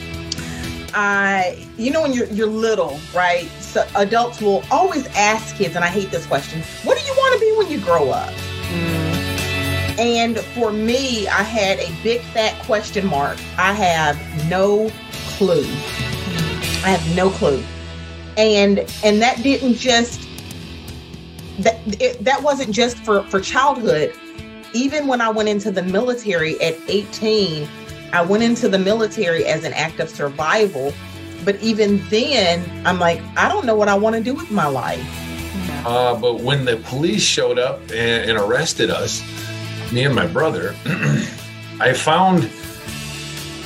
S13: uh, you know, when you're you're little, right? So adults will always ask kids, and I hate this question: What do you want to be when you grow up? And for me, I had a big fat question mark. I have no clue. I have no clue. And and that didn't just that it, that wasn't just for for childhood. Even when I went into the military at 18, I went into the military as an act of survival. But even then, I'm like, I don't know what I want to do with my life.
S14: Uh, but when the police showed up and, and arrested us, me and my brother, <clears throat> I found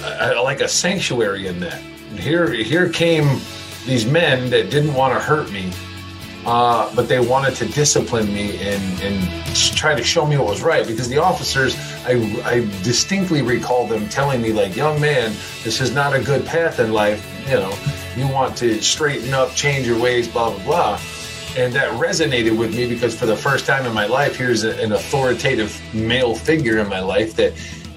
S14: a, like a sanctuary in that. Here, here came these men that didn't want to hurt me, uh, but they wanted to discipline me and, and try to show me what was right. Because the officers, I, I distinctly recall them telling me, like, young man, this is not a good path in life. You know, you want to straighten up, change your ways, blah, blah, blah. And that resonated with me because for the first time in my life, here's a, an authoritative male figure in my life that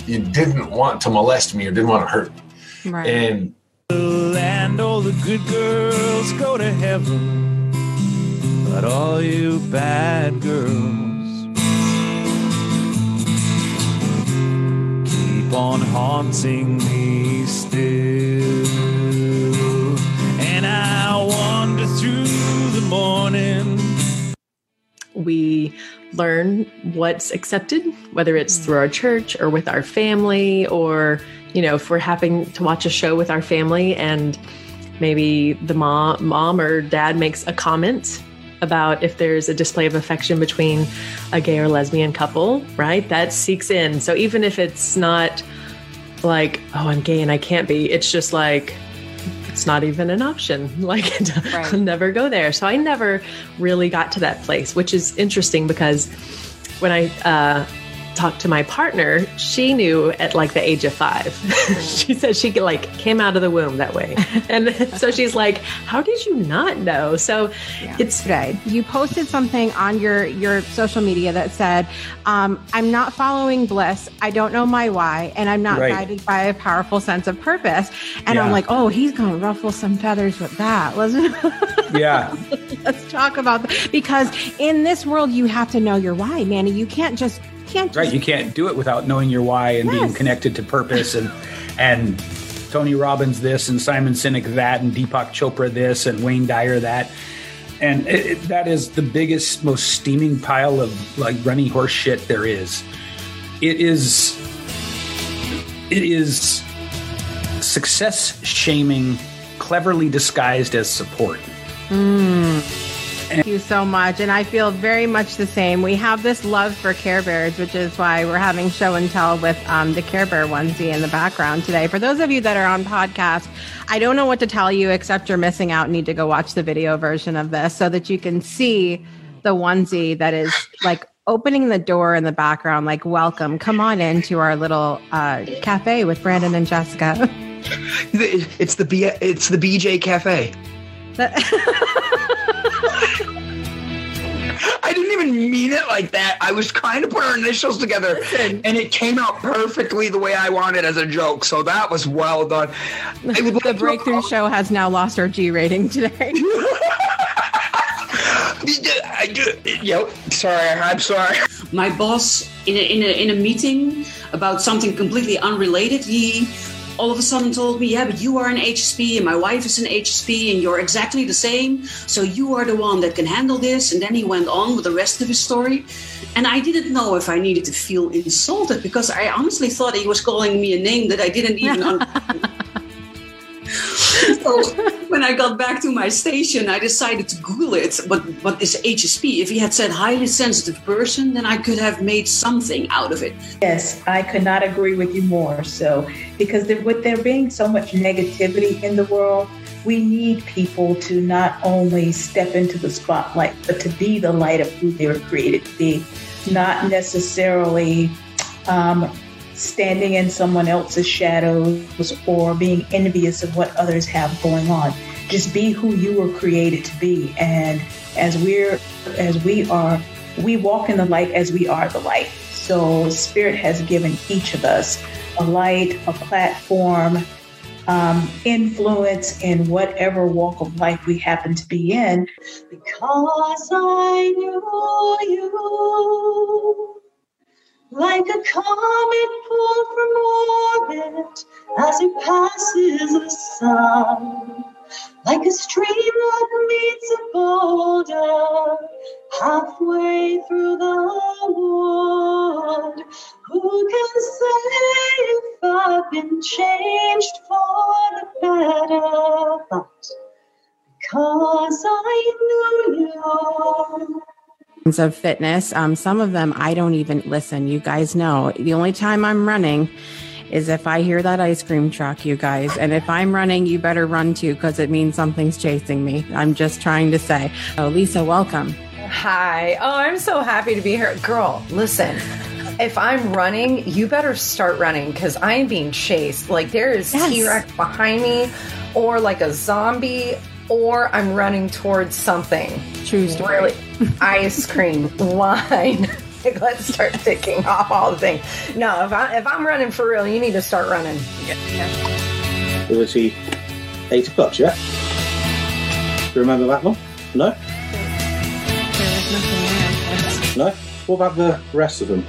S14: you didn't want to molest me or didn't want to hurt me.
S2: Right.
S14: And
S15: and all the good girls go to heaven, but all you bad girls. Keep on haunting me still. And I wander through the morning.
S16: We learn what's accepted, whether it's through our church or with our family, or, you know, if we're having to watch a show with our family and maybe the mom, mom or dad makes a comment about if there's a display of affection between a gay or lesbian couple, right? That seeks in. So even if it's not like, oh, I'm gay and I can't be, it's just like, it's not even an option. <laughs> Like, I'll never go there. So I never really got to that place, which is interesting because when I uh, talked to my partner, she knew at like the age of five. <laughs> she said she like came out of the womb that way, <laughs> and so she's like, "How did you not know?" So it's
S2: right. You posted something on your your social media that said, um, "I'm not following bliss. I don't know my why, and I'm not
S17: Right.
S2: guided by a powerful sense of purpose." And
S17: Yeah.
S2: I'm like, "Oh, he's going to ruffle some feathers with that." Let's <laughs>
S17: Yeah.
S2: let's talk about that because in this world, you have to know your why, Manny. You can't just can't just
S17: Right. You can't do it without knowing your why and being connected to purpose and and Tony Robbins this and Simon Sinek that and Deepak Chopra this and Wayne Dyer that. And it, it- that is the biggest, most steaming pile of like runny horse shit there is. It is. It is success shaming, cleverly disguised as support.
S2: Mm. Thank you so much. And I feel very much the same. We have this love for Care Bears, which is why we're having show and tell with um, the Care Bear onesie in the background today. For those of you that are on podcast, I don't know what to tell you except you're missing out. and Need to go watch the video version of this so that you can see the onesie that is like opening the door in the background, like welcome, come on into our little uh, cafe with Brandon and Jessica. <laughs>
S18: It's the B. It's the BJ Cafe. <laughs> I didn't even mean it like that. I was trying to put our initials together, and it came out perfectly the way I wanted as a joke. So that was well done.
S2: the Breakthrough Show has now lost our G rating today.
S18: I <laughs> do. <laughs> Yo, sorry. I'm sorry.
S19: My boss in a, in a in a meeting about something completely unrelated, he all of a sudden told me, "Yeah, but you are an HSP and my wife is an HSP, and you're exactly the same. So you are the one that can handle this." And then he went on with the rest of his story, and I didn't know if I needed to feel insulted because I honestly thought he was calling me a name that I didn't even. <laughs> un- so when I got back to my station, I decided to Google it. But what is HSP? If he had said highly sensitive person, then I could have made something out of it.
S20: Yes, I could not agree with you more. So, because there, with there being so much negativity in the world, we need people to not only step into the spotlight, but to be the light of who they were created to be, not necessarily um, standing in someone else's shadows or being envious of what others have going on. Just be who you were created to be. And as we're, as we are, we walk in the light as we are the light. So Spirit has given each of us a light, a platform, um, influence in whatever walk of life we happen to be in.
S7: Because I knew you like a comet pulled from orbit as it passes the sun, like a stream that meets a boulder halfway through the wood. Who can say if I've been changed for the better? But because I knew you.
S2: Of fitness. Um, some of them I don't even listen. You guys know the only time I'm running is if I hear that ice cream truck, you guys. And if I'm running, you better run too because it means something's chasing me. I'm just trying to say. Oh, Lisa, welcome.
S21: Hi. Oh, I'm so happy to be here. Girl, listen. If I'm running, you better start running because I am being chased. Like there is
S2: Yes.
S21: T Rex behind me, or like a zombie, or I'm running towards something.
S2: True story.
S21: Really, <laughs> ice cream, wine. <laughs> Like, Let's start ticking off all the things. No, if I if I'm running for real, you need to start running.
S22: It was the eight o'clock, yeah? Do you remember that one? No? No? What about the rest of them?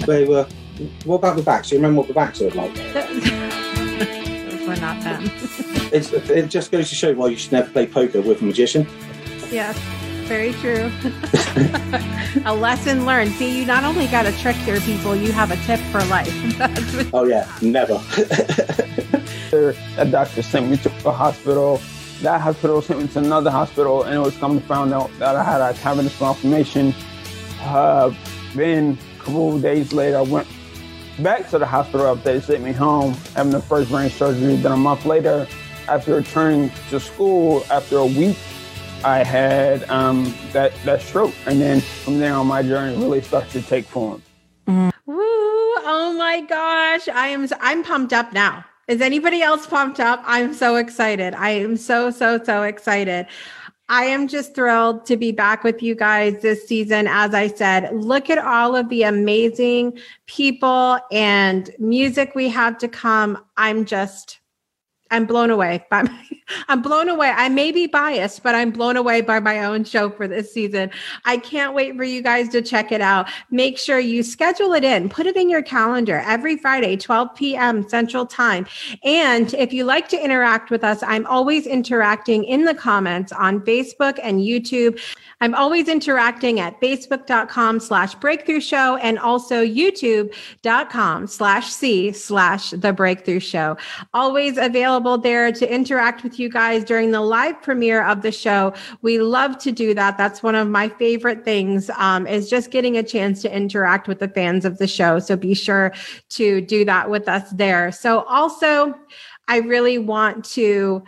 S22: <laughs> they were. What about the backs? Do you remember what the backs looked like?
S2: Those were not them. <laughs>
S22: It's, it just goes to show why you should never play poker with a magician.
S2: yes. very true. <laughs> a lesson learned. See, you not only got a trick here, people, you have a tip for life. <laughs>
S22: oh, yeah, never.
S23: a doctor sent me to a hospital. That hospital sent me to another hospital, and it was come to find out that I had a cavernous malformation. Uh, then, a couple of days later, I went back to the hospital after they sent me home, having the first brain surgery. Then a month later, after returning to school, after a week, I had um, that that stroke, and then from there on, my journey really started to take form.
S2: Mm. Woo! Oh my gosh, I am I'm pumped up now. Is anybody else pumped up? I'm so excited. I am so so so excited. I am just thrilled to be back with you guys this season. As I said, look at all of the amazing people and music we have to come. I'm just I'm blown away by my, I'm blown away. I may be biased, but I'm blown away by my own show for this season. I can't wait for you guys to check it out. Make sure you schedule it in, put it in your calendar every Friday, 12 p.m. Central Time. And if you like to interact with us, I'm always interacting in the comments on Facebook and YouTube. I'm always interacting at facebook.com slash breakthrough show and also youtube.com slash C slash the breakthrough show. Always available there to interact with you guys during the live premiere of the show. We love to do that. That's one of my favorite things um, is just getting a chance to interact with the fans of the show. So be sure to do that with us there. So also, I really want to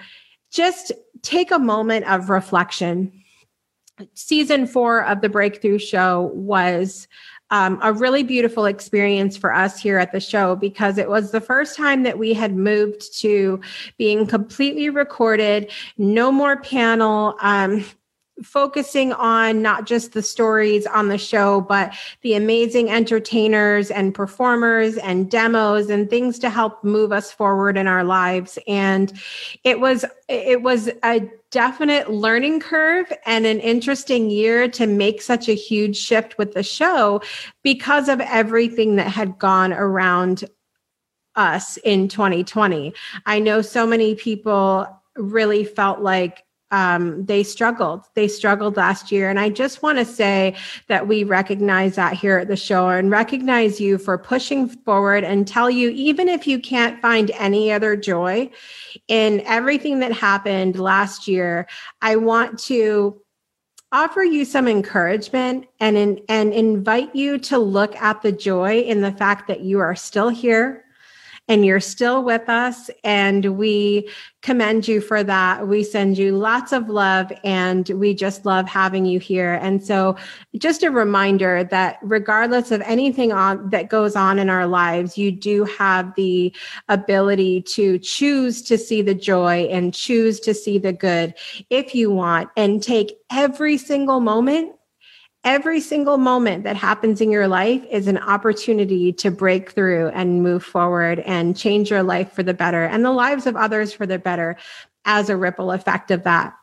S2: just take a moment of reflection season four of the Breakthrough Show was um, a really beautiful experience for us here at the show because it was the first time that we had moved to being completely recorded, no more panel. Um, focusing on not just the stories on the show, but the amazing entertainers and performers and demos and things to help move us forward in our lives. And it was, it was a definite learning curve and an interesting year to make such a huge shift with the show because of everything that had gone around us in 2020. I know so many people really felt like um, they struggled. They struggled last year. And I just want to say that we recognize that here at the show and recognize you for pushing forward and tell you, even if you can't find any other joy in everything that happened last year, I want to offer you some encouragement and in, and invite you to look at the joy in the fact that you are still here and you're still with us. And we commend you for that. We send you lots of love and we just love having you here. And so, just a reminder that regardless of anything on that goes on in our lives, you do have the ability to choose to see the joy and choose to see the good if you want and take every single moment every single moment that happens in your life is an opportunity to break through and move forward and change your life for the better and the lives of others for the better as a ripple effect of that.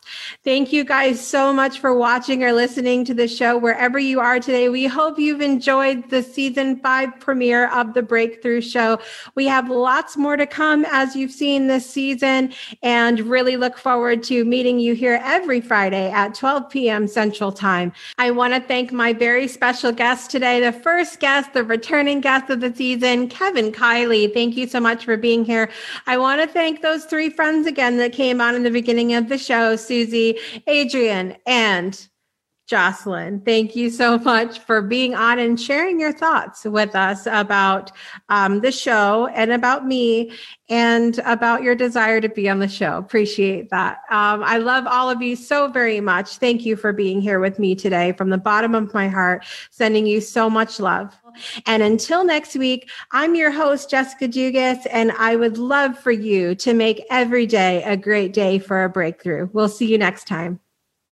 S2: Thank you guys so much for watching or listening to the show wherever you are today. We hope you've enjoyed the season five premiere of the Breakthrough Show. We have lots more to come as you've seen this season and really look forward to meeting you here every Friday at 12 p.m. Central Time. I want to thank my very special guest today, the first guest, the returning guest of the season, Kevin Kiley. Thank you so much for being here. I want to thank those three friends again that came on in the beginning of the show, Susie, Adrian, and Jocelyn. Thank you so much for being on and sharing your thoughts with us about um, the show and about me and about your desire to be on the show. Appreciate that. Um, I love all of you so very much. Thank you for being here with me today from the bottom of my heart, sending you so much love. And until next week, I'm your host, Jessica Dugas, and I would love for you to make every day a great day for a breakthrough. We'll see you next time.